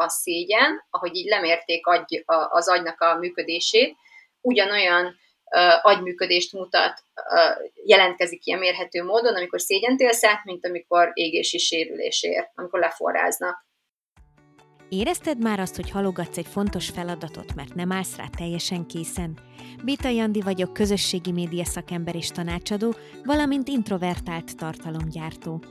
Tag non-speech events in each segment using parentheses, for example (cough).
a szégyen, ahogy így lemérték agy, az agynak a működését, ugyanolyan agyműködést mutat, jelentkezik ilyen mérhető módon, amikor szégyent élsz át, mint amikor égési sérülésért, amikor leforráznak. Érezted már azt, hogy halogatsz egy fontos feladatot, mert nem állsz rá teljesen készen? Bita Jandi vagyok, közösségi média szakember és tanácsadó, valamint introvertált tartalomgyártó.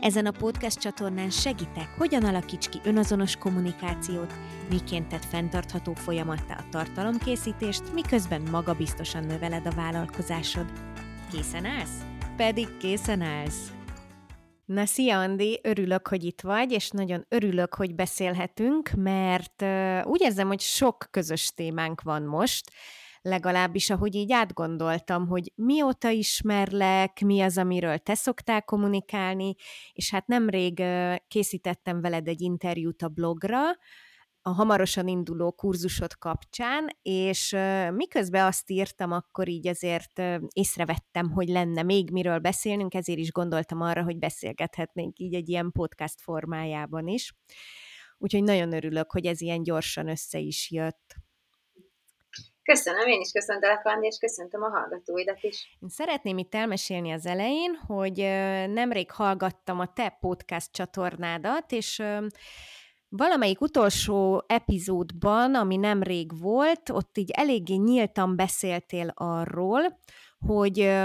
Ezen a podcast csatornán segítek, hogyan alakíts ki önazonos kommunikációt, miként tett fenntartható folyamattá a tartalomkészítést, miközben magabiztosan növeled a vállalkozásod. Készen állsz? Pedig készen állsz! Na, szia Andi, örülök, hogy itt vagy, és nagyon örülök, hogy beszélhetünk, mert úgy érzem, hogy sok közös témánk van most, legalábbis ahogy így átgondoltam, hogy mióta ismerlek, mi az, amiről te szoktál kommunikálni, és hát nemrég készítettem veled egy interjút a blogra, a hamarosan induló kurzusod kapcsán, és miközben azt írtam, akkor így azért észrevettem, hogy lenne még miről beszélnünk, ezért is gondoltam arra, hogy beszélgethetnénk így egy ilyen podcast formájában is. Úgyhogy nagyon örülök, hogy ez ilyen gyorsan össze is jött. Köszönöm, én is köszöntelek, Andi, és köszöntöm a hallgatóidat is. Én szeretném itt elmesélni az elején, hogy nemrég hallgattam a te podcast csatornádat, és valamelyik utolsó epizódban, ami nemrég volt, ott így eléggé nyíltan beszéltél arról, hogy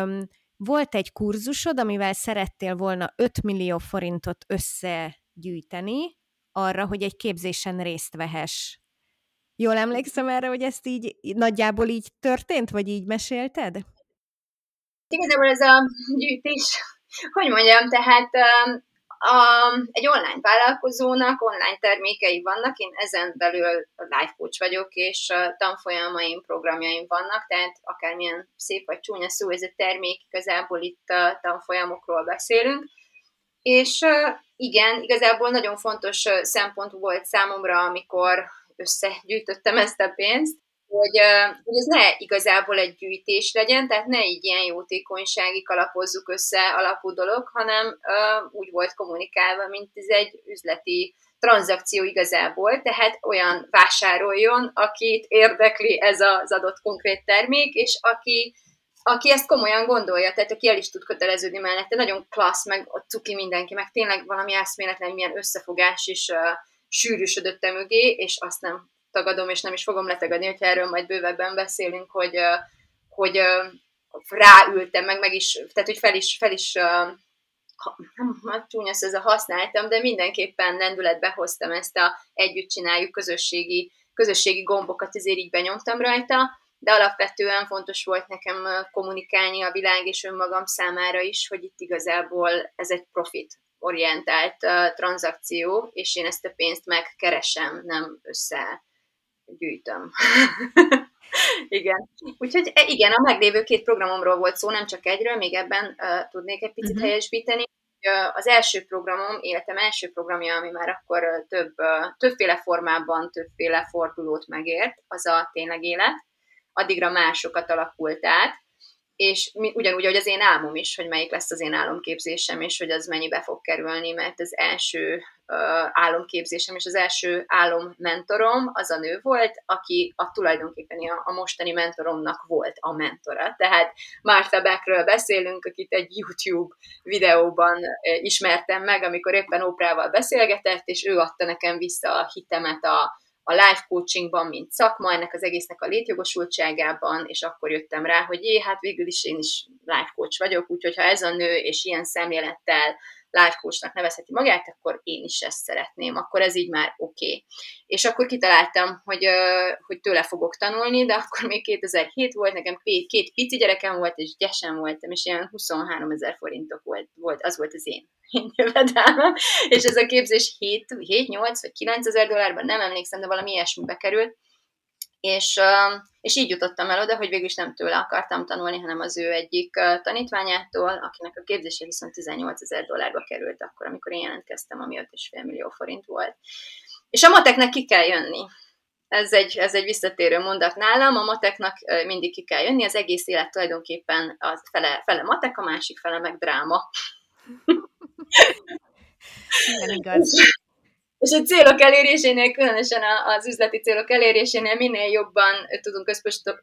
volt egy kurzusod, amivel szerettél volna 5 millió forintot összegyűjteni arra, hogy egy képzésen részt vehess. Jól emlékszem erre, hogy ezt így nagyjából így történt, vagy így mesélted? Igazából ez a gyűjtés, hogy mondjam, tehát a, egy online vállalkozónak online termékei vannak, én ezen belül life coach vagyok, és tanfolyamaim, programjaim vannak, tehát akármilyen szép vagy csúnya szó, ez a termék, igazából itt a tanfolyamokról beszélünk. És igen, igazából nagyon fontos szempont volt számomra, amikor összegyűjtöttem ezt a pénzt, hogy, hogy ez ne igazából egy gyűjtés legyen, tehát ne így ilyen jótékonysági alapozzuk össze alapú dolog, hanem úgy volt kommunikálva, mint ez egy üzleti tranzakció igazából, tehát olyan vásároljon, akit érdekli ez az adott konkrét termék, és aki, aki ezt komolyan gondolja, tehát aki el is tud köteleződni mellette, nagyon klassz, meg ott cuki mindenki, meg tényleg valami eszméletlen, milyen összefogás is uh, sűrűsödött mögé, és azt nem tagadom, és nem is fogom letagadni, hogyha erről majd bővebben beszélünk, hogy, hogy ráültem, meg, meg is, tehát hogy fel is, fel is nem, hát csúnya ez a használtam, de mindenképpen lendületbe hoztam ezt a együtt csináljuk közösségi, közösségi gombokat, ezért így benyomtam rajta, de alapvetően fontos volt nekem kommunikálni a világ és önmagam számára is, hogy itt igazából ez egy profit orientált uh, tranzakció, és én ezt a pénzt megkeresem, nem össze gyűjtöm. (laughs) igen. Úgyhogy e, igen, a meglévő két programomról volt szó, nem csak egyről, még ebben uh, tudnék egy picit uh-huh. helyesbíteni. Az első programom, életem első programja, ami már akkor több, többféle formában, többféle fordulót megért, az a tényleg élet. Addigra másokat alakult át, és mi, ugyanúgy, hogy az én álmom is, hogy melyik lesz az én álomképzésem, és hogy az mennyibe fog kerülni, mert az első uh, álomképzésem és az első álommentorom az a nő volt, aki a tulajdonképpen a, a mostani mentoromnak volt a mentora. Tehát Martha Beckről beszélünk, akit egy YouTube videóban ismertem meg, amikor éppen Oprával beszélgetett, és ő adta nekem vissza a hitemet a, a life coachingban, mint szakma, ennek az egésznek a létjogosultságában, és akkor jöttem rá, hogy jé, hát végül is én is life coach vagyok, úgyhogy ha ez a nő és ilyen szemlélettel life coachnak nevezheti magát, akkor én is ezt szeretném, akkor ez így már oké. Okay. És akkor kitaláltam, hogy, hogy tőle fogok tanulni, de akkor még 2007 volt, nekem két, két pici gyerekem volt, és gyesen voltam, és ilyen 23 ezer forintok volt, volt, az volt az én (laughs) jövedelmem, és ez a képzés 7, 7 8 vagy 9 ezer dollárban, nem emlékszem, de valami ilyesmibe került, és, és így jutottam el oda, hogy végül is nem tőle akartam tanulni, hanem az ő egyik tanítványától, akinek a képzése viszont 18 ezer dollárba került akkor, amikor én jelentkeztem, ami 5,5 millió forint volt. És a mateknek ki kell jönni. Ez egy, ez egy visszatérő mondat nálam, a mateknak mindig ki kell jönni, az egész élet tulajdonképpen a fele, fele matek, a másik fele meg dráma. Igen, igaz. És a célok elérésénél, különösen az üzleti célok elérésénél minél jobban tudunk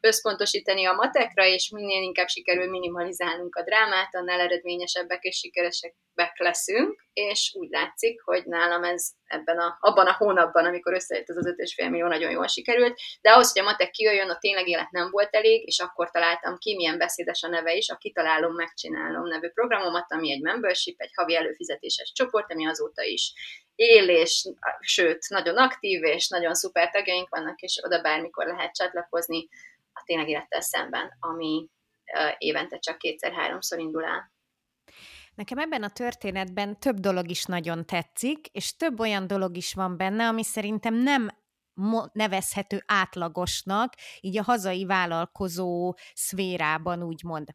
összpontosítani a matekra, és minél inkább sikerül minimalizálnunk a drámát, annál eredményesebbek és sikeresebbek leszünk, és úgy látszik, hogy nálam ez ebben a, abban a hónapban, amikor összejött az az 5,5 millió, nagyon jól sikerült, de ahhoz, hogy a matek kijöjjön, a tényleg élet nem volt elég, és akkor találtam ki, milyen beszédes a neve is, a Kitalálom, Megcsinálom nevű programomat, ami egy membership, egy havi előfizetéses csoport, ami azóta is él, és sőt, nagyon aktív, és nagyon szuper tagjaink vannak, és oda bármikor lehet csatlakozni a tényleg élettel szemben, ami évente csak kétszer-háromszor indul el. Nekem ebben a történetben több dolog is nagyon tetszik, és több olyan dolog is van benne, ami szerintem nem nevezhető átlagosnak, így a hazai vállalkozó szférában úgymond.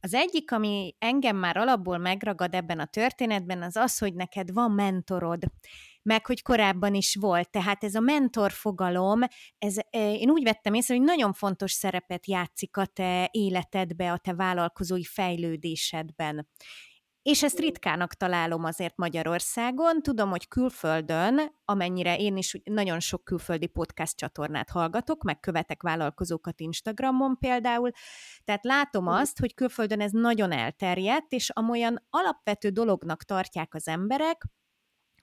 Az egyik, ami engem már alapból megragad ebben a történetben, az az, hogy neked van mentorod meg hogy korábban is volt. Tehát ez a mentor fogalom, ez, én úgy vettem észre, hogy nagyon fontos szerepet játszik a te életedbe, a te vállalkozói fejlődésedben. És ezt ritkának találom azért Magyarországon. Tudom, hogy külföldön, amennyire én is nagyon sok külföldi podcast csatornát hallgatok, meg követek vállalkozókat Instagramon például, tehát látom azt, hogy külföldön ez nagyon elterjedt, és amolyan alapvető dolognak tartják az emberek,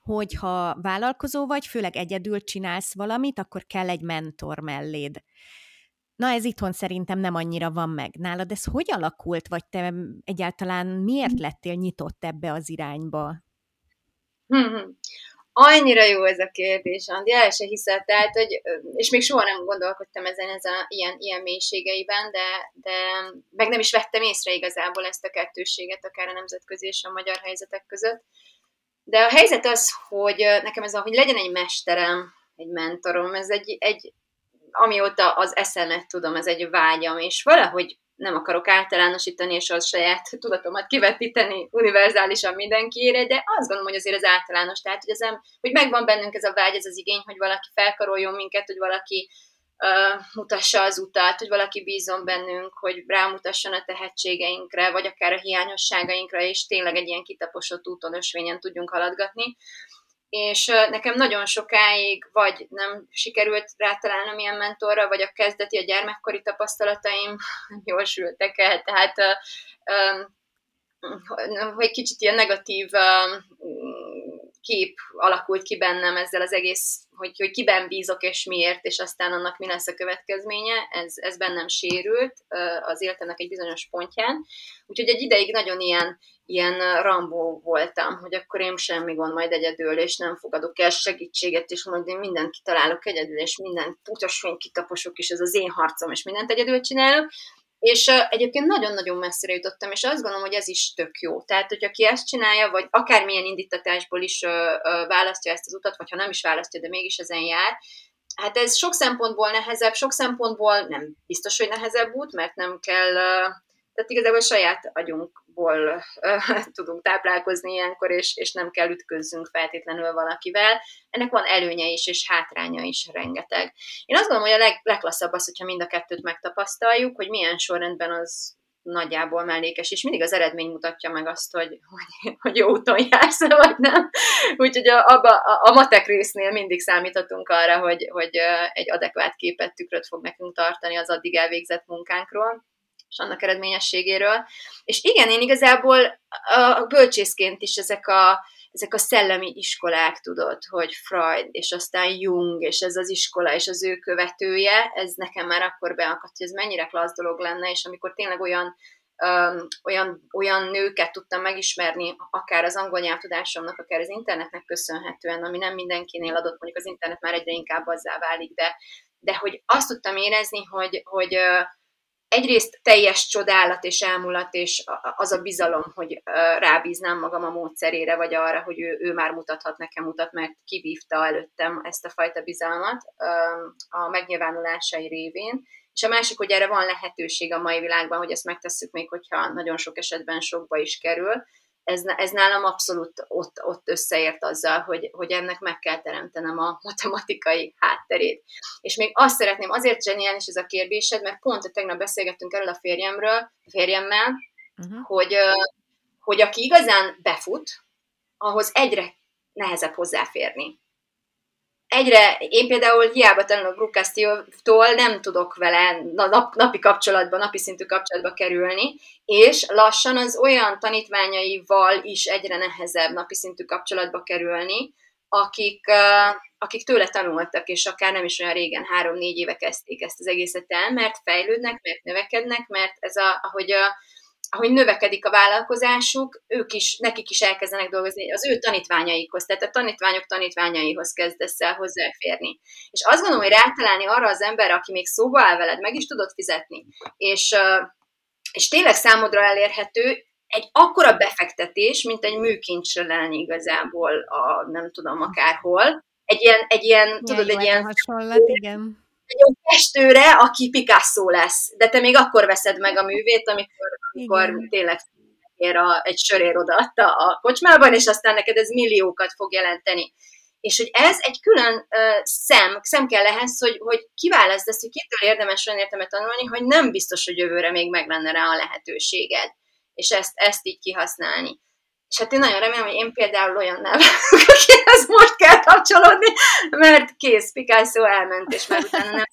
hogyha vállalkozó vagy, főleg egyedül csinálsz valamit, akkor kell egy mentor melléd. Na ez itthon szerintem nem annyira van meg. Nálad ez hogy alakult, vagy te egyáltalán miért hm. lettél nyitott ebbe az irányba? Hmm. Annyira jó ez a kérdés, Andi, el se hiszed, tehát, hogy, és még soha nem gondolkodtam ezen, ez a, ilyen, ilyen mélységeiben, de, de meg nem is vettem észre igazából ezt a kettőséget, akár a nemzetközi és a magyar helyzetek között. De a helyzet az, hogy nekem ez a, hogy legyen egy mesterem, egy mentorom, ez egy, egy amióta az eszemet tudom, ez egy vágyam, és valahogy nem akarok általánosítani, és az saját tudatomat kivetíteni univerzálisan mindenkiére, de azt gondolom, hogy azért az általános, tehát hogy, az, hogy megvan bennünk ez a vágy, ez az igény, hogy valaki felkaroljon minket, hogy valaki uh, mutassa az utat, hogy valaki bízom bennünk, hogy rámutasson a tehetségeinkre, vagy akár a hiányosságainkra, és tényleg egy ilyen kitaposott úton, ösvényen tudjunk haladgatni és nekem nagyon sokáig vagy nem sikerült rátalálnom ilyen mentorra, vagy a kezdeti, a gyermekkori tapasztalataim (laughs) jól sültek el, tehát egy kicsit ilyen negatív kép alakult ki bennem ezzel az egész, hogy, hogy kiben bízok és miért, és aztán annak mi lesz a következménye, ez, ez bennem sérült az életemnek egy bizonyos pontján. Úgyhogy egy ideig nagyon ilyen, ilyen rambó voltam, hogy akkor én semmi gond, majd egyedül, és nem fogadok el segítséget, és majd én mindent kitalálok egyedül, és mindent utasvény kitaposok, és ez az én harcom, és mindent egyedül csinálok, és uh, egyébként nagyon-nagyon messzire jutottam, és azt gondolom, hogy ez is tök jó. Tehát, hogyha ki ezt csinálja, vagy akármilyen indítatásból is választja ezt az utat, vagy ha nem is választja, de mégis ezen jár, hát ez sok szempontból nehezebb, sok szempontból nem biztos, hogy nehezebb út, mert nem kell, tehát igazából saját agyunkból uh, (laughs) tudunk táplálkozni ilyenkor, és, és nem kell ütközzünk feltétlenül valakivel. Ennek van előnye is, és hátránya is rengeteg. Én azt gondolom, hogy a leg, legklasszabb az, hogyha mind a kettőt megtapasztaljuk, hogy milyen sorrendben az nagyjából mellékes, és mindig az eredmény mutatja meg azt, hogy, hogy, hogy jó úton jársz, vagy nem. Úgyhogy a, a, a matek résznél mindig számíthatunk arra, hogy, hogy egy adekvát képet, tükröt fog nekünk tartani az addig elvégzett munkánkról és annak eredményességéről. És igen, én igazából a bölcsészként is ezek a, ezek a szellemi iskolák, tudod, hogy Freud, és aztán Jung, és ez az iskola, és az ő követője, ez nekem már akkor beakadt, hogy ez mennyire klassz dolog lenne, és amikor tényleg olyan olyan, olyan nőket tudtam megismerni, akár az angol nyelvtudásomnak, akár az internetnek köszönhetően, ami nem mindenkinél adott, mondjuk az internet már egyre inkább azzá válik, de, de hogy azt tudtam érezni, hogy, hogy egyrészt teljes csodálat és elmulat, és az a bizalom, hogy rábíznám magam a módszerére, vagy arra, hogy ő, ő már mutathat nekem, mutat, mert kivívta előttem ezt a fajta bizalmat a megnyilvánulásai révén. És a másik, hogy erre van lehetőség a mai világban, hogy ezt megtesszük még, hogyha nagyon sok esetben sokba is kerül, ez, ez nálam abszolút ott, ott összeért azzal, hogy, hogy ennek meg kell teremtenem a matematikai hátterét. És még azt szeretném, azért zseniális ez a kérdésed, mert pont hogy tegnap beszélgettünk erről a férjemről, a férjemmel, uh-huh. hogy, hogy aki igazán befut, ahhoz egyre nehezebb hozzáférni. Egyre, én például hiába tanulok Brukasztiótól, nem tudok vele nap, napi kapcsolatba, napi szintű kapcsolatba kerülni, és lassan az olyan tanítványaival is egyre nehezebb napi szintű kapcsolatba kerülni, akik, akik tőle tanultak, és akár nem is olyan régen, három-négy éve kezdték ezt az egészet el, mert fejlődnek, mert növekednek, mert ez a, ahogy a, ahogy növekedik a vállalkozásuk, ők is, nekik is elkezdenek dolgozni az ő tanítványaikhoz, tehát a tanítványok tanítványaihoz kezdesz el hozzáférni. És azt gondolom, hogy rátalálni arra az ember, aki még szóba áll veled, meg is tudod fizetni, és, és tényleg számodra elérhető, egy akkora befektetés, mint egy műkincsre lenni igazából a nem tudom akárhol. Egy ilyen, egy ilyen ja, tudod, egy ilyen... Hasonlat, igen egy olyan festőre, aki Picasso lesz. De te még akkor veszed meg a művét, amikor, amikor tényleg ér a, egy sörér odaadta a kocsmában, és aztán neked ez milliókat fog jelenteni. És hogy ez egy külön uh, szem, szem kell ehhez, hogy, hogy kiválaszd ezt, hogy kitől érdemes olyan értelmet tanulni, hogy nem biztos, hogy jövőre még meg lenne rá a lehetőséged. És ezt, ezt így kihasználni. És hát én nagyon remélem, hogy én például olyan nem akihez most kell kapcsolódni, mert kész, Picasso elment, és már utána nem.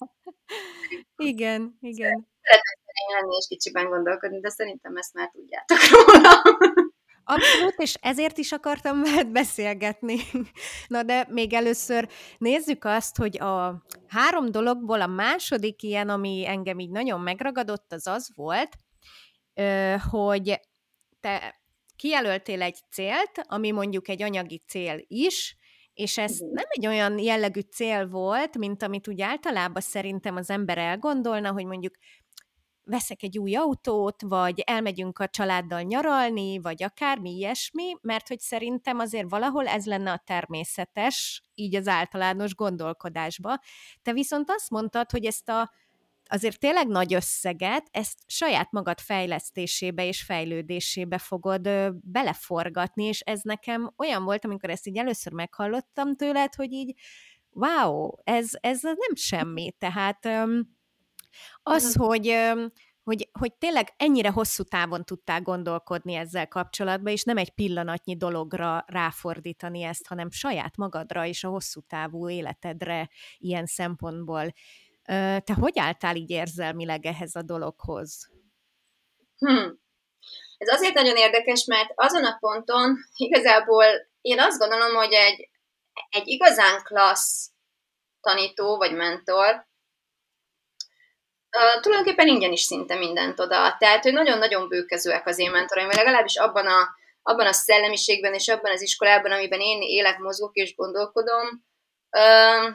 Igen, igen. Szeretném lenni és kicsiben gondolkodni, de szerintem ezt már tudjátok róla. (laughs) Abszolút, és ezért is akartam veled beszélgetni. (laughs) Na de még először nézzük azt, hogy a három dologból a második ilyen, ami engem így nagyon megragadott, az az volt, hogy te kijelöltél egy célt, ami mondjuk egy anyagi cél is, és ez nem egy olyan jellegű cél volt, mint amit úgy általában szerintem az ember elgondolna, hogy mondjuk veszek egy új autót, vagy elmegyünk a családdal nyaralni, vagy akármi ilyesmi, mert hogy szerintem azért valahol ez lenne a természetes, így az általános gondolkodásba. Te viszont azt mondtad, hogy ezt a azért tényleg nagy összeget, ezt saját magad fejlesztésébe és fejlődésébe fogod beleforgatni, és ez nekem olyan volt, amikor ezt így először meghallottam tőled, hogy így wow, ez, ez nem semmi. Tehát az, hogy ö, hogy, hogy tényleg ennyire hosszú távon tudtál gondolkodni ezzel kapcsolatban, és nem egy pillanatnyi dologra ráfordítani ezt, hanem saját magadra és a hosszú távú életedre ilyen szempontból. Te hogy álltál így érzelmileg ehhez a dologhoz? Hmm. Ez azért nagyon érdekes, mert azon a ponton igazából én azt gondolom, hogy egy, egy igazán klassz tanító vagy mentor tulajdonképpen ingyen is szinte mindent oda. Tehát, hogy nagyon-nagyon bőkezőek az én mentoraim, legalábbis abban a, abban a szellemiségben és abban az iskolában, amiben én élek, mozgok és gondolkodom, uh,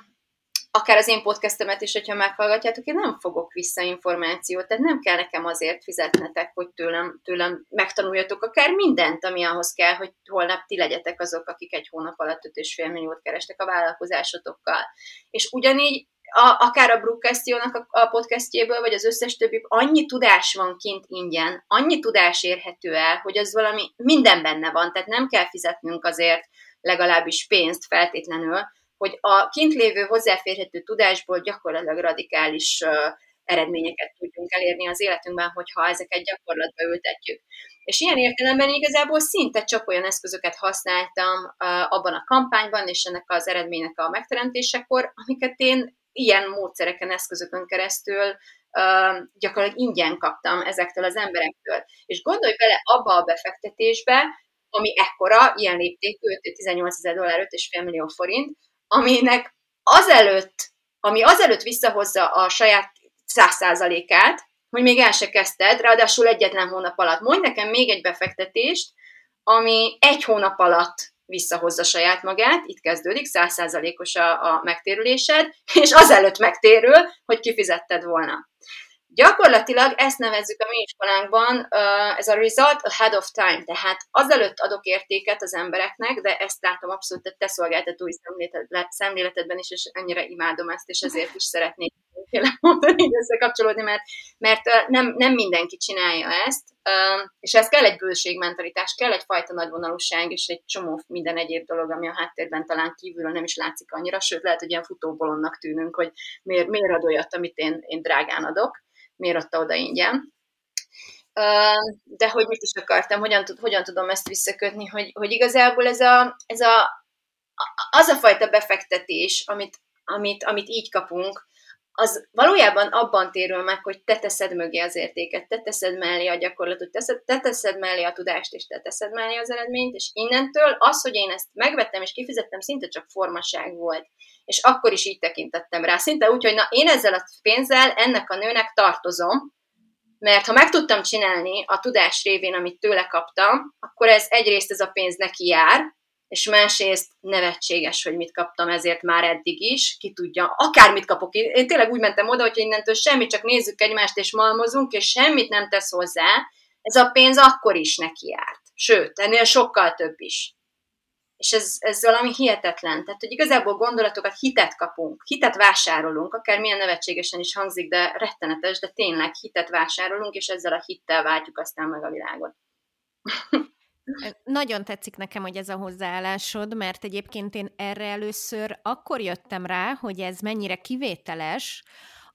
akár az én podcastemet is, hogyha meghallgatjátok, én nem fogok vissza információt, tehát nem kell nekem azért fizetnetek, hogy tőlem, tőlem megtanuljatok akár mindent, ami ahhoz kell, hogy holnap ti legyetek azok, akik egy hónap alatt 5,5 milliót kerestek a vállalkozásotokkal. És ugyanígy a, akár a Brookcastionnak a, a podcastjéből, vagy az összes többi, annyi tudás van kint ingyen, annyi tudás érhető el, hogy az valami minden benne van, tehát nem kell fizetnünk azért legalábbis pénzt feltétlenül, hogy a kint lévő hozzáférhető tudásból gyakorlatilag radikális eredményeket tudjunk elérni az életünkben, hogyha ezeket gyakorlatba ültetjük. És ilyen értelemben igazából szinte csak olyan eszközöket használtam abban a kampányban és ennek az eredménynek a megteremtésekor, amiket én ilyen módszereken, eszközökön keresztül gyakorlatilag ingyen kaptam ezektől az emberektől. És gondolj bele abba a befektetésbe, ami ekkora, ilyen léptékű, 18 ezer dollár, 5,5 millió forint, aminek azelőtt, ami azelőtt visszahozza a saját száz százalékát, hogy még el se kezdted, ráadásul egyetlen hónap alatt. Mondj nekem még egy befektetést, ami egy hónap alatt visszahozza saját magát, itt kezdődik, százszázalékos a, a megtérülésed, (laughs) és azelőtt megtérül, hogy kifizetted volna. Gyakorlatilag ezt nevezzük a mi iskolánkban, ez a result ahead of time, tehát azelőtt adok értéket az embereknek, de ezt látom abszolút a te szolgáltatói szemléletedben is, és ennyire imádom ezt, és ezért is szeretnék mondani, összekapcsolódni, mert, mert nem, nem mindenki csinálja ezt, és ez kell egy bőségmentalitás, kell egyfajta nagyvonalúság, és egy csomó minden egyéb dolog, ami a háttérben talán kívülről nem is látszik annyira, sőt, lehet, hogy ilyen futóbolonnak tűnünk, hogy miért, miért ad olyat, amit én, én drágán adok miért adta oda ingyen. De hogy mit is akartam, hogyan, tud, hogyan tudom ezt visszakötni, hogy, hogy igazából ez a, ez a az a fajta befektetés, amit, amit, amit így kapunk, az valójában abban térül meg, hogy te teszed mögé az értéket, te teszed mellé a gyakorlatot, te teszed mellé a tudást, és te teszed mellé az eredményt, és innentől az, hogy én ezt megvettem és kifizettem, szinte csak formaság volt. És akkor is így tekintettem rá, szinte úgy, hogy na én ezzel a pénzzel ennek a nőnek tartozom, mert ha meg tudtam csinálni a tudás révén, amit tőle kaptam, akkor ez egyrészt ez a pénz neki jár, és másrészt nevetséges, hogy mit kaptam ezért már eddig is, ki tudja, akármit kapok. Én tényleg úgy mentem oda, hogy innentől semmit, csak nézzük egymást és malmozunk, és semmit nem tesz hozzá, ez a pénz akkor is neki járt. Sőt, ennél sokkal több is. És ez, ez valami hihetetlen. Tehát, hogy igazából gondolatokat, hitet kapunk, hitet vásárolunk, akár milyen nevetségesen is hangzik, de rettenetes, de tényleg hitet vásárolunk, és ezzel a hittel váltjuk aztán meg a világot. (laughs) Nagyon tetszik nekem, hogy ez a hozzáállásod, mert egyébként én erre először akkor jöttem rá, hogy ez mennyire kivételes,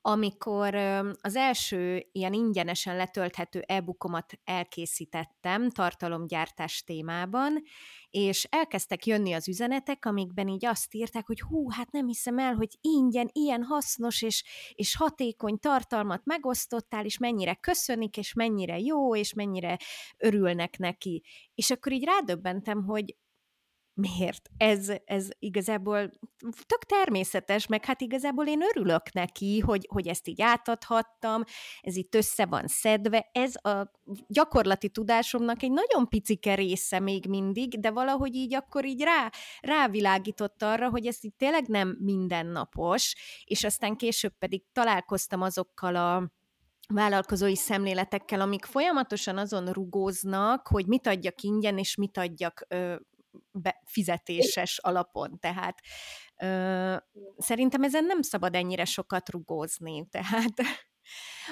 amikor az első ilyen ingyenesen letölthető e-bookomat elkészítettem tartalomgyártás témában, és elkezdtek jönni az üzenetek, amikben így azt írták, hogy hú, hát nem hiszem el, hogy ingyen ilyen hasznos és, és hatékony tartalmat megosztottál, és mennyire köszönik, és mennyire jó, és mennyire örülnek neki. És akkor így rádöbbentem, hogy miért? Ez, ez igazából tök természetes, meg hát igazából én örülök neki, hogy, hogy ezt így átadhattam, ez itt össze van szedve, ez a gyakorlati tudásomnak egy nagyon picike része még mindig, de valahogy így akkor így rá, rávilágított arra, hogy ez így tényleg nem mindennapos, és aztán később pedig találkoztam azokkal a vállalkozói szemléletekkel, amik folyamatosan azon rugóznak, hogy mit adjak ingyen, és mit adjak ö, be, fizetéses alapon, tehát ö, szerintem ezen nem szabad ennyire sokat rugózni, tehát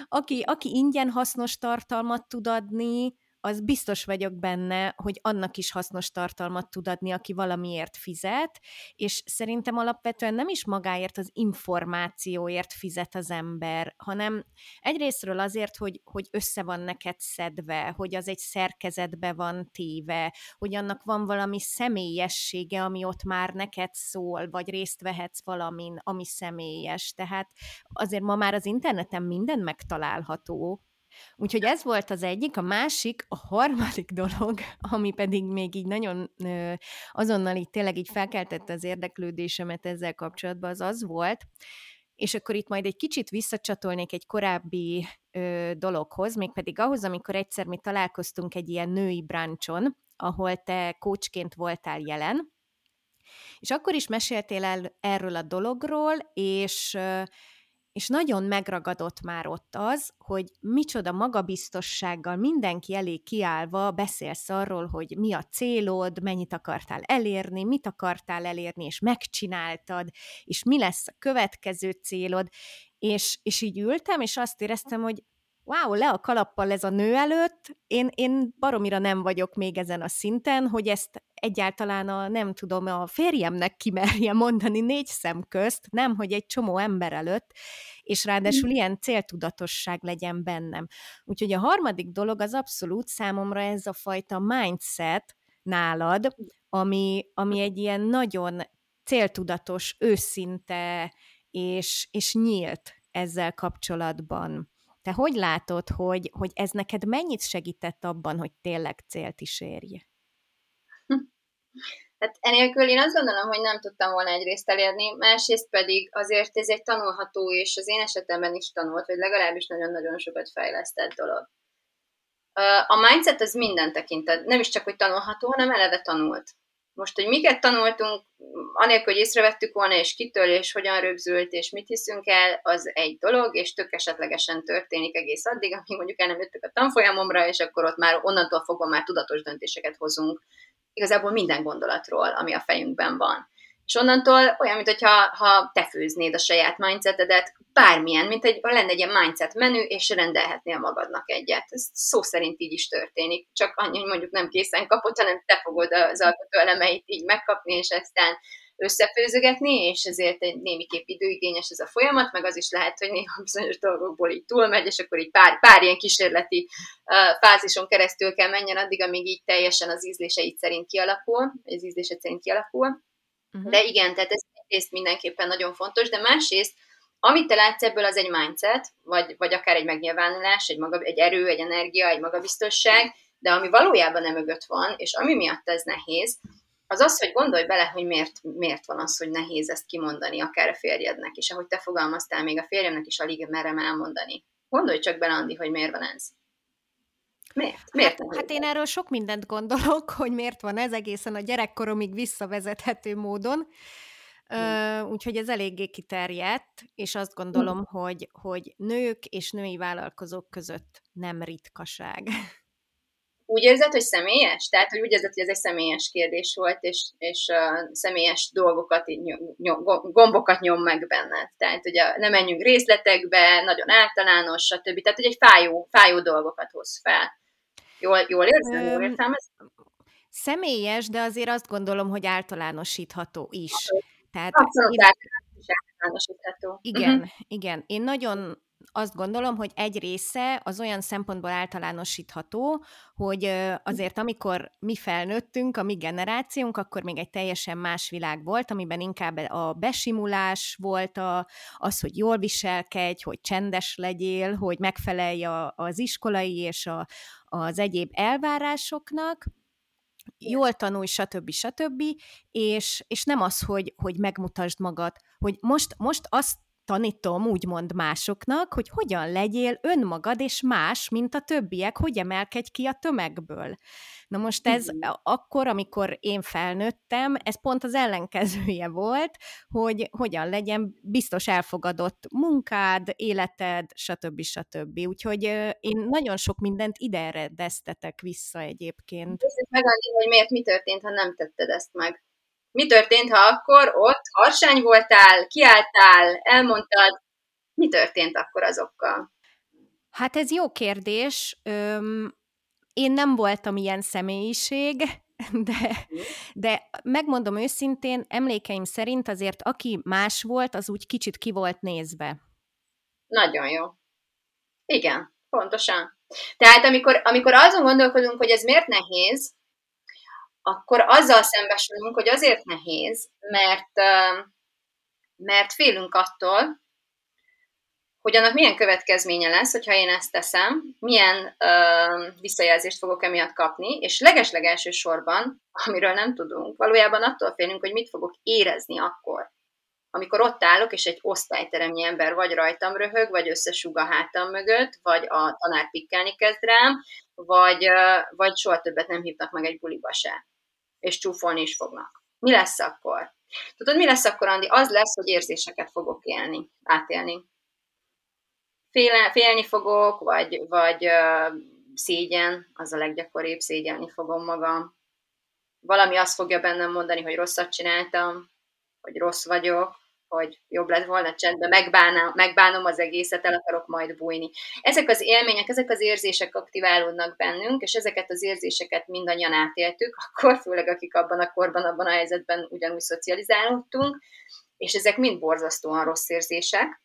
aki, aki ingyen hasznos tartalmat tud adni, az biztos vagyok benne, hogy annak is hasznos tartalmat tud adni, aki valamiért fizet, és szerintem alapvetően nem is magáért az információért fizet az ember, hanem egyrésztről azért, hogy, hogy össze van neked szedve, hogy az egy szerkezetbe van téve, hogy annak van valami személyessége, ami ott már neked szól, vagy részt vehetsz valamin, ami személyes. Tehát azért ma már az interneten minden megtalálható, Úgyhogy ez volt az egyik, a másik, a harmadik dolog, (laughs) ami pedig még így nagyon ö, azonnal így tényleg így felkeltette az érdeklődésemet ezzel kapcsolatban, az az volt, és akkor itt majd egy kicsit visszacsatolnék egy korábbi ö, dologhoz, mégpedig ahhoz, amikor egyszer mi találkoztunk egy ilyen női brancson, ahol te coachként voltál jelen, és akkor is meséltél el erről a dologról, és és nagyon megragadott már ott az, hogy micsoda magabiztossággal mindenki elé kiállva beszélsz arról, hogy mi a célod, mennyit akartál elérni, mit akartál elérni, és megcsináltad, és mi lesz a következő célod, és, és így ültem, és azt éreztem, hogy wow, le a kalappal ez a nő előtt, én, én baromira nem vagyok még ezen a szinten, hogy ezt egyáltalán a, nem tudom, a férjemnek kimerje mondani négy szem közt, nem, hogy egy csomó ember előtt, és ráadásul ilyen céltudatosság legyen bennem. Úgyhogy a harmadik dolog az abszolút számomra ez a fajta mindset nálad, ami, ami egy ilyen nagyon céltudatos, őszinte és, és nyílt ezzel kapcsolatban. Te hogy látod, hogy, hogy ez neked mennyit segített abban, hogy tényleg célt is érj? Hát enélkül én azt gondolom, hogy nem tudtam volna egyrészt elérni, másrészt pedig azért ez egy tanulható, és az én esetemben is tanult, vagy legalábbis nagyon-nagyon sokat fejlesztett dolog. A mindset az minden tekintet, nem is csak, hogy tanulható, hanem eleve tanult. Most, hogy miket tanultunk, anélkül, hogy észrevettük volna, és kitől, és hogyan rögzült, és mit hiszünk el, az egy dolog, és tök esetlegesen történik egész addig, amíg mondjuk el nem jöttük a tanfolyamomra, és akkor ott már onnantól fogva már tudatos döntéseket hozunk igazából minden gondolatról, ami a fejünkben van. És onnantól olyan, mintha ha te főznéd a saját mindsetedet, bármilyen, mint egy, ha lenne egy ilyen mindset menü, és rendelhetnél magadnak egyet. Ez szó szerint így is történik. Csak annyi, hogy mondjuk nem készen kapott, hanem te fogod az alkotó elemeit így megkapni, és aztán összefőzögetni, és ezért egy némiképp időigényes ez a folyamat, meg az is lehet, hogy néha bizonyos dolgokból így túlmegy, és akkor így pár, pár ilyen kísérleti uh, fázison keresztül kell menjen addig, amíg így teljesen az ízléseit szerint kialakul, az ízlése szerint kialakul. Uh-huh. De igen, tehát ez egyrészt mindenképpen nagyon fontos, de másrészt, amit te látsz ebből, az egy mindset, vagy, vagy akár egy megnyilvánulás, egy, maga, egy erő, egy energia, egy magabiztosság, de ami valójában nem mögött van, és ami miatt ez nehéz, az az, hogy gondolj bele, hogy miért, miért van az, hogy nehéz ezt kimondani, akár a férjednek, és ahogy te fogalmaztál, még a férjemnek is alig merem elmondani. Gondolj csak bele, Andi, hogy miért van ez. Miért? Miért hát, hát én erről sok mindent gondolok, hogy miért van ez egészen a gyerekkoromig visszavezethető módon. Uh, úgyhogy ez eléggé kiterjedt, és azt gondolom, hmm. hogy, hogy nők és női vállalkozók között nem ritkaság. Úgy érzed, hogy személyes? Tehát, hogy úgy érzed, hogy ez egy személyes kérdés volt, és, és uh, személyes dolgokat, így nyom, nyom, gombokat nyom meg benned. Tehát, hogy nem menjünk részletekbe, nagyon általános, stb. Tehát, hogy egy fájó, fájó dolgokat hoz fel. Jól, jól érzem? Jól értem ezt? Személyes, de azért azt gondolom, hogy általánosítható is. Tehát Abszolút én... általánosítható. Igen, uh-huh. igen. Én nagyon azt gondolom, hogy egy része az olyan szempontból általánosítható, hogy azért amikor mi felnőttünk, a mi generációnk, akkor még egy teljesen más világ volt, amiben inkább a besimulás volt, a, az, hogy jól viselkedj, hogy csendes legyél, hogy megfelelj a, az iskolai és a, az egyéb elvárásoknak, jól tanulj, stb. stb. És, és nem az, hogy, hogy megmutasd magad, hogy most, most azt tanítom úgymond másoknak, hogy hogyan legyél önmagad és más, mint a többiek, hogy emelkedj ki a tömegből. Na most ez mm. akkor, amikor én felnőttem, ez pont az ellenkezője volt, hogy hogyan legyen biztos elfogadott munkád, életed, stb. stb. Úgyhogy én nagyon sok mindent ide eredeztetek vissza egyébként. Nézzük meg, hogy miért mi történt, ha nem tetted ezt meg. Mi történt, ha akkor ott harsány voltál, kiálltál, elmondtad, mi történt akkor azokkal? Hát ez jó kérdés. Öm, én nem voltam ilyen személyiség, (laughs) de, de megmondom őszintén, emlékeim szerint azért aki más volt, az úgy kicsit ki volt nézve. Nagyon jó. Igen, pontosan. Tehát amikor, amikor azon gondolkodunk, hogy ez miért nehéz, akkor azzal szembesülünk, hogy azért nehéz, mert, mert félünk attól, hogy annak milyen következménye lesz, hogyha én ezt teszem, milyen ö, visszajelzést fogok emiatt kapni, és legeslegelső sorban, amiről nem tudunk, valójában attól félünk, hogy mit fogok érezni akkor, amikor ott állok, és egy osztályteremnyi ember vagy rajtam röhög, vagy összesúg a hátam mögött, vagy a tanár pikkelni kezd rám, vagy, vagy soha többet nem hívnak meg egy buliba se és csúfolni is fognak. Mi lesz akkor? Tudod, mi lesz akkor, Andi? Az lesz, hogy érzéseket fogok élni, átélni. Féle, félni fogok, vagy, vagy uh, szégyen, az a leggyakoribb, szégyelni fogom magam. Valami azt fogja bennem mondani, hogy rosszat csináltam, hogy rossz vagyok, hogy jobb lett volna csendben, megbánom, megbánom az egészet, el akarok majd bújni. Ezek az élmények, ezek az érzések aktiválódnak bennünk, és ezeket az érzéseket mindannyian átéltük, (laughs) akkor főleg akik abban a korban, abban a helyzetben ugyanúgy szocializálódtunk, és ezek mind borzasztóan rossz érzések,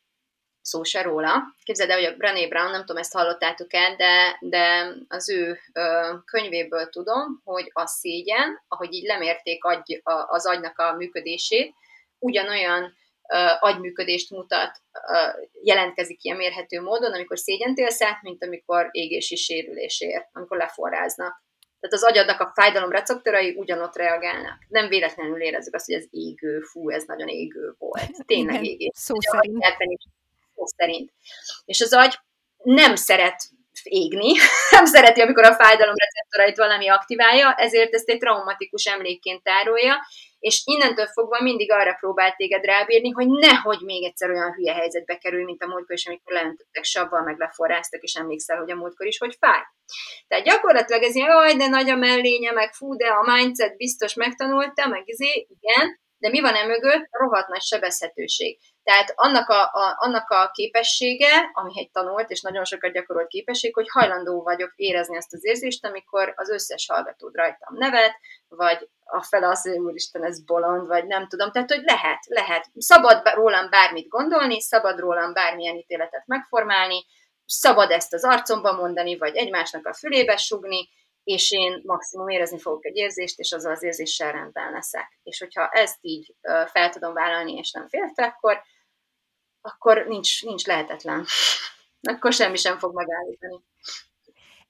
szó se róla. Képzeld el, hogy a Brené Brown, nem tudom, ezt hallottátok el, de, de az ő ö, könyvéből tudom, hogy a szégyen, ahogy így lemérték agy, a, az agynak a működését, ugyanolyan agyműködést mutat, jelentkezik ilyen mérhető módon, amikor szégyentélsz át, mint amikor égési sérülés ér, amikor leforráznak. Tehát az agyadnak a fájdalom receptorai ugyanott reagálnak. Nem véletlenül érezzük azt, hogy ez égő, fú, ez nagyon égő volt. Tényleg égés. Szó szerint. Szó szerint. És az agy nem szeret égni, (laughs) nem szereti, amikor a fájdalom receptorait valami aktiválja, ezért ezt egy traumatikus emlékként tárolja, és innentől fogva mindig arra próbált téged rábírni, hogy nehogy még egyszer olyan hülye helyzetbe kerül, mint a múltkor is, amikor leöntöttek savval, meg leforráztak, és emlékszel, hogy a múltkor is, hogy fáj. Tehát gyakorlatilag ez ilyen, jaj, de nagy a mellénye, meg fú, de a mindset biztos megtanulta, meg izé, igen, de mi van e mögött? Rohadt nagy sebezhetőség. Tehát annak a, a, annak a képessége, ami egy tanult és nagyon sokat gyakorolt képesség, hogy hajlandó vagyok érezni ezt az érzést, amikor az összes hallgatód rajtam nevet, vagy a fele az, hogy úristen, ez bolond, vagy nem tudom. Tehát, hogy lehet, lehet. Szabad rólam bármit gondolni, szabad rólam bármilyen ítéletet megformálni, szabad ezt az arcomba mondani, vagy egymásnak a fülébe sugni, és én maximum érezni fogok egy érzést, és azzal az érzéssel rendben leszek. És hogyha ezt így fel tudom vállalni, és nem féltek, akkor, akkor nincs, nincs lehetetlen. (laughs) akkor semmi sem fog megállítani.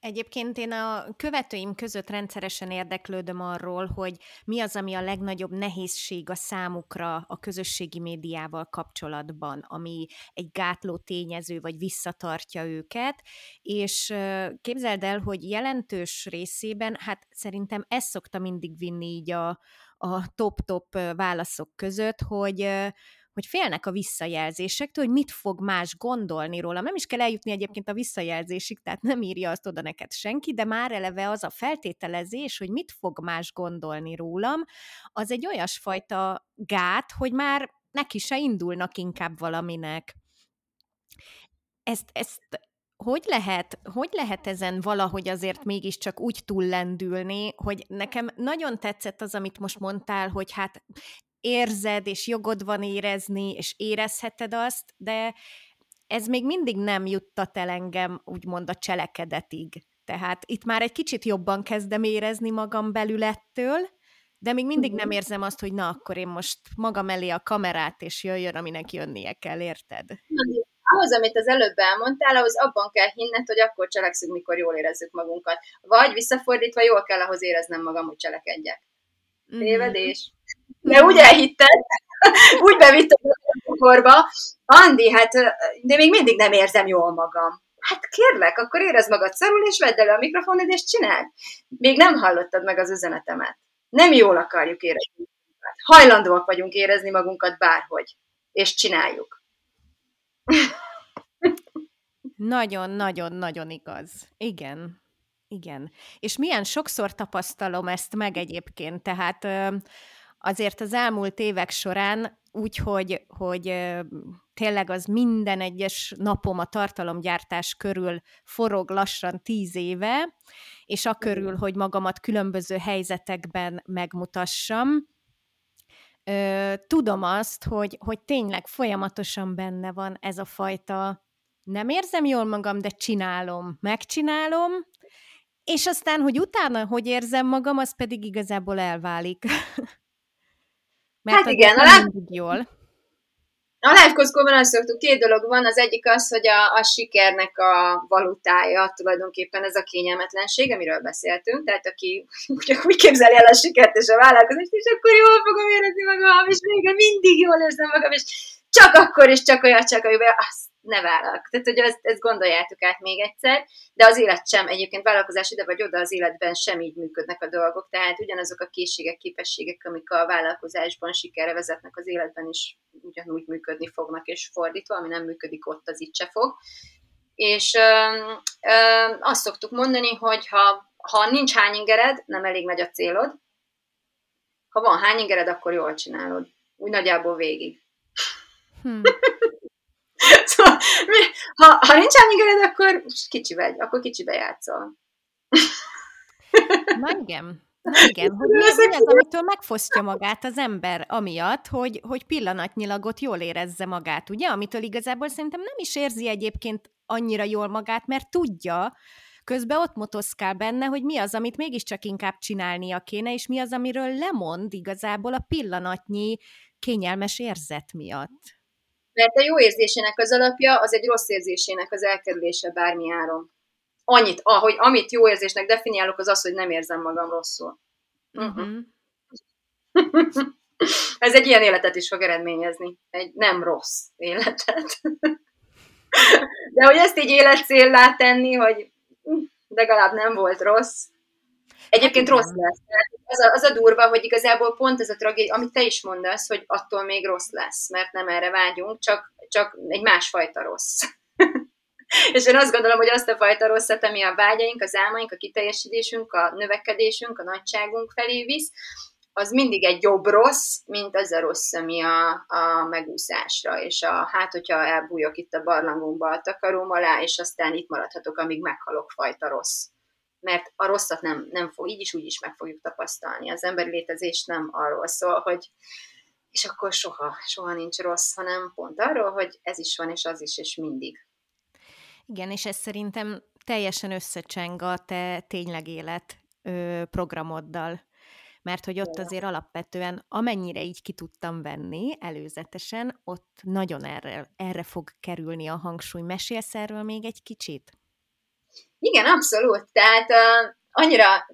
Egyébként én a követőim között rendszeresen érdeklődöm arról, hogy mi az, ami a legnagyobb nehézség a számukra a közösségi médiával kapcsolatban, ami egy gátló tényező, vagy visszatartja őket, és képzeld el, hogy jelentős részében, hát szerintem ez szokta mindig vinni így a, a top-top válaszok között, hogy hogy félnek a visszajelzésektől, hogy mit fog más gondolni róla. Nem is kell eljutni egyébként a visszajelzésig, tehát nem írja azt oda neked senki, de már eleve az a feltételezés, hogy mit fog más gondolni rólam, az egy olyasfajta gát, hogy már neki se indulnak inkább valaminek. Ezt, ezt hogy lehet, hogy lehet ezen valahogy azért mégiscsak úgy túllendülni, hogy nekem nagyon tetszett az, amit most mondtál, hogy hát érzed, és jogod van érezni, és érezheted azt, de ez még mindig nem juttat el engem úgymond a cselekedetig. Tehát itt már egy kicsit jobban kezdem érezni magam belül ettől, de még mindig nem mhm. érzem azt, hogy na, akkor én most magam elé a kamerát, és jöjjön, aminek jönnie kell, érted? Ahhoz, amit az előbb elmondtál, ahhoz abban kell hinned, hogy akkor cselekszünk, mikor jól érezzük magunkat. Vagy visszafordítva, jól kell ahhoz éreznem magam, hogy cselekedjek. Mhm. Tévedés. De úgy elhitted, (laughs) úgy bevittem a pokorba, Andi, hát de még mindig nem érzem jól magam. Hát kérlek, akkor érezd magad szarul, és vedd elő a mikrofonod, és csináld. Még nem hallottad meg az üzenetemet. Nem jól akarjuk érezni magunkat. Hajlandóak vagyunk érezni magunkat bárhogy. És csináljuk. Nagyon-nagyon-nagyon igaz. Igen. Igen. És milyen sokszor tapasztalom ezt meg egyébként, tehát azért az elmúlt évek során úgy, hogy, hogy tényleg az minden egyes napom a tartalomgyártás körül forog lassan tíz éve, és a körül, hogy magamat különböző helyzetekben megmutassam, tudom azt, hogy, hogy tényleg folyamatosan benne van ez a fajta nem érzem jól magam, de csinálom, megcsinálom, és aztán, hogy utána hogy érzem magam, az pedig igazából elválik. (laughs) Mert hát igen, a live... jól. A live azt szoktuk, két dolog van, az egyik az, hogy a, a sikernek a valutája tulajdonképpen ez a kényelmetlenség, amiről beszéltünk, tehát aki (laughs) úgy, képzeli el a sikert és a vállalkozást, és akkor jól fogom érezni magam, és még mindig jól érzem magam, és csak akkor is csak olyan, csak olyan, azt ne vállalk. Tehát, hogy ezt, ezt gondoljátok át még egyszer, de az élet sem, egyébként vállalkozás ide vagy oda az életben sem így működnek a dolgok, tehát ugyanazok a készségek, képességek, amik a vállalkozásban sikerre vezetnek az életben is ugyanúgy működni fognak, és fordítva, ami nem működik ott, az itt se fog. És ö, ö, azt szoktuk mondani, hogy ha, ha nincs hányingered, nem elég nagy a célod, ha van hányingered, akkor jól csinálod. Úgy nagyjából végig. Hmm. (laughs) (laughs) szóval, ha, ha nincs ennyi akkor kicsi vagy, akkor kicsibe játszol. Na igen. Na igen, hogy mi, mi az, amitől megfosztja magát az ember amiatt, hogy, hogy pillanatnyilag ott jól érezze magát, ugye? Amitől igazából szerintem nem is érzi egyébként annyira jól magát, mert tudja, közben ott motoszkál benne, hogy mi az, amit mégiscsak inkább csinálnia kéne, és mi az, amiről lemond igazából a pillanatnyi kényelmes érzet miatt. Mert a jó érzésének az alapja az egy rossz érzésének az elkerülése bármi áron. Annyit, ahogy amit jó érzésnek definiálok, az az, hogy nem érzem magam rosszul. Uh-huh. (laughs) Ez egy ilyen életet is fog eredményezni. Egy nem rossz életet. (laughs) De hogy ezt így életcéllá tenni, hogy legalább nem volt rossz, Egyébként rossz lesz. Az a, az a durva, hogy igazából pont ez a tragédia, amit te is mondasz, hogy attól még rossz lesz, mert nem erre vágyunk, csak, csak egy másfajta rossz. (laughs) És én azt gondolom, hogy azt a fajta rosszat, ami a vágyaink, az álmaink, a kiteljesítésünk, a növekedésünk, a nagyságunk felé visz, az mindig egy jobb rossz, mint az a rossz, ami a, a megúszásra, és a, hát, hogyha elbújok itt a barlangomba a takarom alá, és aztán itt maradhatok, amíg meghalok fajta rossz mert a rosszat nem, nem fog, így is úgy is meg fogjuk tapasztalni. Az emberi létezés nem arról szól, hogy és akkor soha, soha nincs rossz, hanem pont arról, hogy ez is van, és az is, és mindig. Igen, és ez szerintem teljesen összecseng a te tényleg élet ö, programoddal. Mert hogy ott azért alapvetően, amennyire így ki tudtam venni előzetesen, ott nagyon erre, erre fog kerülni a hangsúly. Mesélsz erről még egy kicsit? Igen, abszolút. Tehát uh, annyira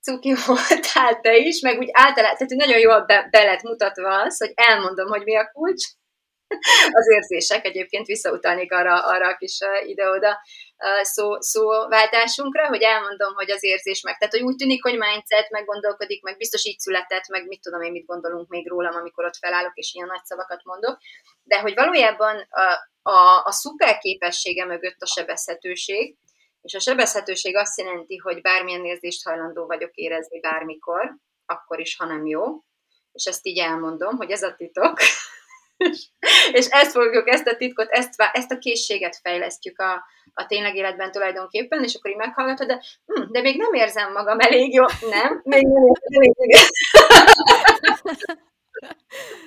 cuki (laughs) voltál te is, meg úgy általában, tehát nagyon jól be, be lett mutatva az, hogy elmondom, hogy mi a kulcs, (laughs) az érzések, egyébként visszautalnék arra, arra a kis ide-oda szó, szóváltásunkra, hogy elmondom, hogy az érzés meg. Tehát, hogy úgy tűnik, hogy mindset, meg gondolkodik, meg biztos így született, meg mit tudom én, mit gondolunk még rólam, amikor ott felállok, és ilyen nagy szavakat mondok. De hogy valójában a, a, a szuper képessége mögött a sebezhetőség, és a sebezhetőség azt jelenti, hogy bármilyen érzést hajlandó vagyok érezni bármikor, akkor is, ha nem jó. És ezt így elmondom, hogy ez a titok, és ezt fogjuk, ezt a titkot, ezt, ezt a készséget fejlesztjük a, a tényleg életben tulajdonképpen, és akkor így meghallgatod, de, hm, de még nem érzem magam elég jó, nem? Még nem érzem elég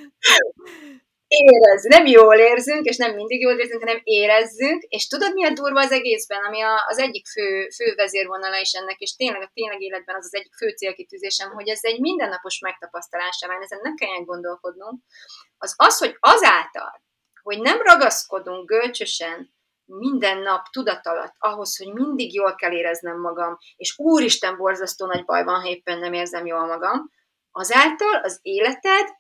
(laughs) Érez, nem jól érzünk, és nem mindig jól érzünk, hanem érezzünk, és tudod, mi a durva az egészben, ami a, az egyik fő, fő vezérvonala is ennek, és tényleg a tényleg életben az az egyik fő célkitűzésem, hogy ez egy mindennapos megtapasztalása, mert ezen ne kelljen gondolkodnunk, az az, hogy azáltal, hogy nem ragaszkodunk gölcsösen minden nap tudat alatt ahhoz, hogy mindig jól kell éreznem magam, és úristen borzasztó nagy baj van, ha éppen nem érzem jól magam, azáltal az életed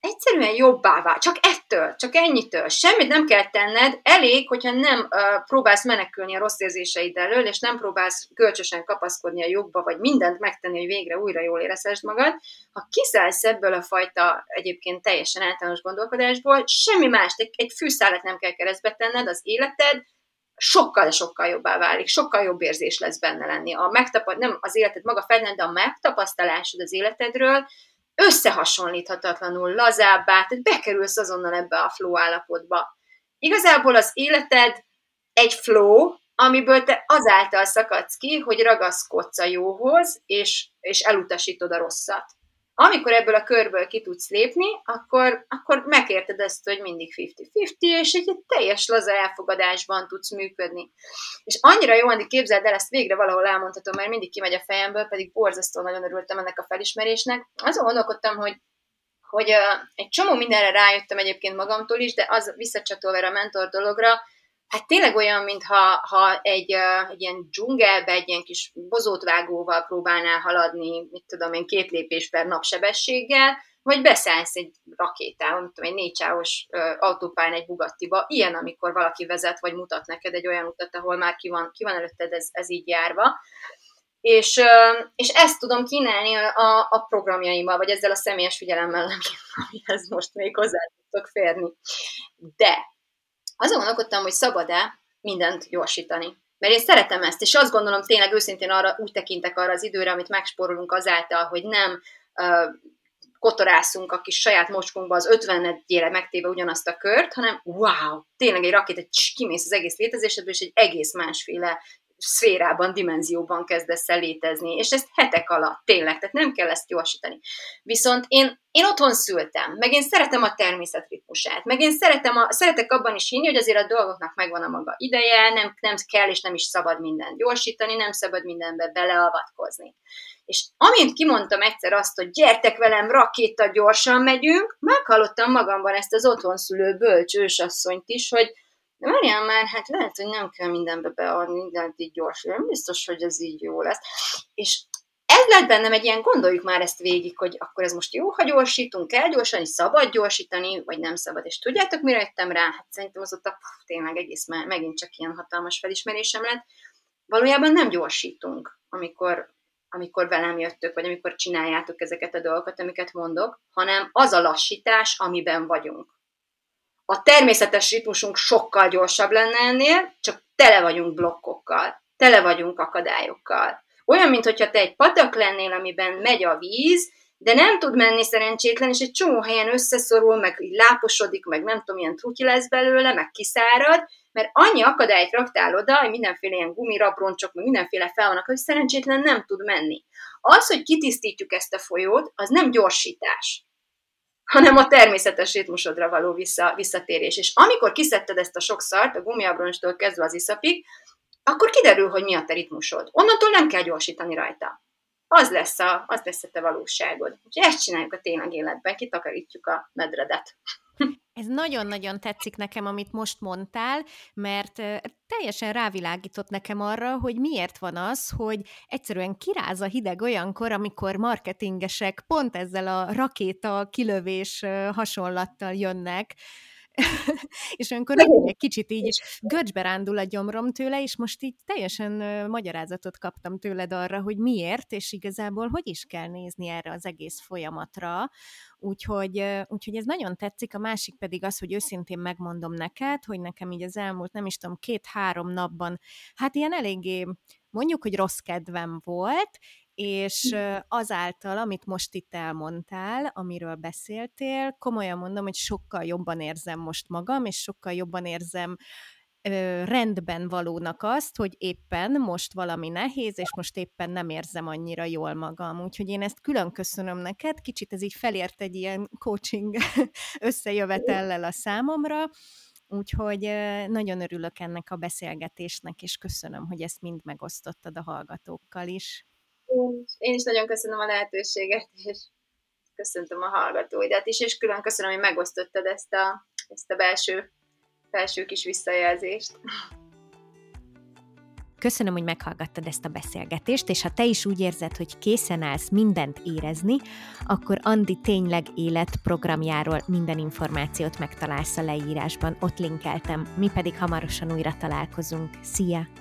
egyszerűen jobbá vál. Csak ettől, csak ennyitől. Semmit nem kell tenned, elég, hogyha nem uh, próbálsz menekülni a rossz érzéseid elől, és nem próbálsz kölcsösen kapaszkodni a jobba, vagy mindent megtenni, hogy végre újra jól érezhessd magad. Ha kiszállsz ebből a fajta egyébként teljesen általános gondolkodásból, semmi más, egy, egy fűszálat nem kell keresztbe tenned, az életed sokkal-sokkal jobbá válik, sokkal jobb érzés lesz benne lenni. A megtapad, nem az életed maga felned, de a megtapasztalásod az életedről, összehasonlíthatatlanul lazábbá, tehát bekerülsz azonnal ebbe a flow állapotba. Igazából az életed egy flow, amiből te azáltal szakadsz ki, hogy ragaszkodsz a jóhoz, és, és elutasítod a rosszat. Amikor ebből a körből ki tudsz lépni, akkor, akkor megérted ezt, hogy mindig 50-50, és egy, teljes laza elfogadásban tudsz működni. És annyira jó, Andi, képzeld el, ezt végre valahol elmondhatom, mert mindig kimegy a fejemből, pedig borzasztó nagyon örültem ennek a felismerésnek. Azon gondolkodtam, hogy hogy uh, egy csomó mindenre rájöttem egyébként magamtól is, de az visszacsatolva a mentor dologra, hát tényleg olyan, mintha ha egy, egy ilyen dzsungelbe egy ilyen kis bozótvágóval próbálnál haladni, mit tudom én, két lépés per napsebességgel, vagy beszállsz egy rakétával, mit tudom, egy négycsávos uh, autópályán egy Bugattiba, ilyen, amikor valaki vezet, vagy mutat neked egy olyan utat, ahol már ki van, ki van előtted ez, ez így járva. És, és ezt tudom kínálni a, a programjaimmal, vagy ezzel a személyes figyelemmel, (laughs) amihez most még hozzá tudok férni. De azon gondolkodtam, hogy szabad-e mindent gyorsítani. Mert én szeretem ezt, és azt gondolom tényleg őszintén arra, úgy tekintek arra az időre, amit megspórolunk azáltal, hogy nem uh, kotorászunk a kis saját mocskunkba az 50 megtéve ugyanazt a kört, hanem wow, tényleg egy rakét, egy kimész az egész létezésedből, és egy egész másféle szférában, dimenzióban kezdesz el létezni, és ezt hetek alatt, tényleg, tehát nem kell ezt gyorsítani. Viszont én, én otthon szültem, meg én szeretem a természet ritmusát, meg én szeretem a, szeretek abban is hinni, hogy azért a dolgoknak megvan a maga ideje, nem, nem kell és nem is szabad mindent gyorsítani, nem szabad mindenbe beleavatkozni. És amint kimondtam egyszer azt, hogy gyertek velem, rakéta, gyorsan megyünk, meghallottam magamban ezt az otthon szülő bölcs ősasszonyt is, hogy de várjál már, hát lehet, hogy nem kell mindenbe beadni, mindent így gyorsan, nem biztos, hogy ez így jó lesz. És ez lett bennem egy ilyen, gondoljuk már ezt végig, hogy akkor ez most jó, ha gyorsítunk, kell gyorsani, szabad gyorsítani, vagy nem szabad. És tudjátok, mire jöttem rá? Hát szerintem a, pff, tényleg egész megint csak ilyen hatalmas felismerésem lett. Valójában nem gyorsítunk, amikor, amikor velem jöttök, vagy amikor csináljátok ezeket a dolgokat, amiket mondok, hanem az a lassítás, amiben vagyunk. A természetes ritmusunk sokkal gyorsabb lenne ennél, csak tele vagyunk blokkokkal, tele vagyunk akadályokkal. Olyan, mintha te egy patak lennél, amiben megy a víz, de nem tud menni szerencsétlen, és egy csomó helyen összeszorul, meg így láposodik, meg nem tudom, milyen trutyi lesz belőle, meg kiszárad, mert annyi akadályt raktál oda, hogy mindenféle ilyen gumirabroncsok, meg mindenféle fel vannak, hogy szerencsétlen nem tud menni. Az, hogy kitisztítjuk ezt a folyót, az nem gyorsítás hanem a természetes ritmusodra való vissza, visszatérés. És amikor kiszedted ezt a sok szart, a gumiabroncstól kezdve az iszapig, akkor kiderül, hogy mi a te ritmusod. Onnantól nem kell gyorsítani rajta. az lesz a, az lesz a te valóságod. Úgyhogy ezt csináljuk a tényleg életben, kitakarítjuk a medredet. Ez nagyon-nagyon tetszik nekem, amit most mondtál, mert teljesen rávilágított nekem arra, hogy miért van az, hogy egyszerűen kiráz a hideg olyankor, amikor marketingesek pont ezzel a rakéta kilövés hasonlattal jönnek, (laughs) és olyankor egy kicsit így görcsbe rándul a gyomrom tőle, és most így teljesen magyarázatot kaptam tőled arra, hogy miért, és igazából hogy is kell nézni erre az egész folyamatra. Úgyhogy, úgyhogy ez nagyon tetszik, a másik pedig az, hogy őszintén megmondom neked, hogy nekem így az elmúlt, nem is tudom, két-három napban, hát ilyen eléggé mondjuk, hogy rossz kedvem volt, és hm. azáltal, amit most itt elmondtál, amiről beszéltél, komolyan mondom, hogy sokkal jobban érzem most magam, és sokkal jobban érzem rendben valónak azt, hogy éppen most valami nehéz, és most éppen nem érzem annyira jól magam. Úgyhogy én ezt külön köszönöm neked, kicsit ez így felért egy ilyen coaching (laughs) összejövetellel a számomra, Úgyhogy nagyon örülök ennek a beszélgetésnek, és köszönöm, hogy ezt mind megosztottad a hallgatókkal is. Én is nagyon köszönöm a lehetőséget, és köszöntöm a hallgatóidat is, és külön köszönöm, hogy megosztottad ezt a, ezt a belső, belső kis visszajelzést. Köszönöm, hogy meghallgattad ezt a beszélgetést, és ha te is úgy érzed, hogy készen állsz mindent érezni, akkor Andi tényleg élet programjáról minden információt megtalálsz a leírásban, ott linkeltem, mi pedig hamarosan újra találkozunk. Szia!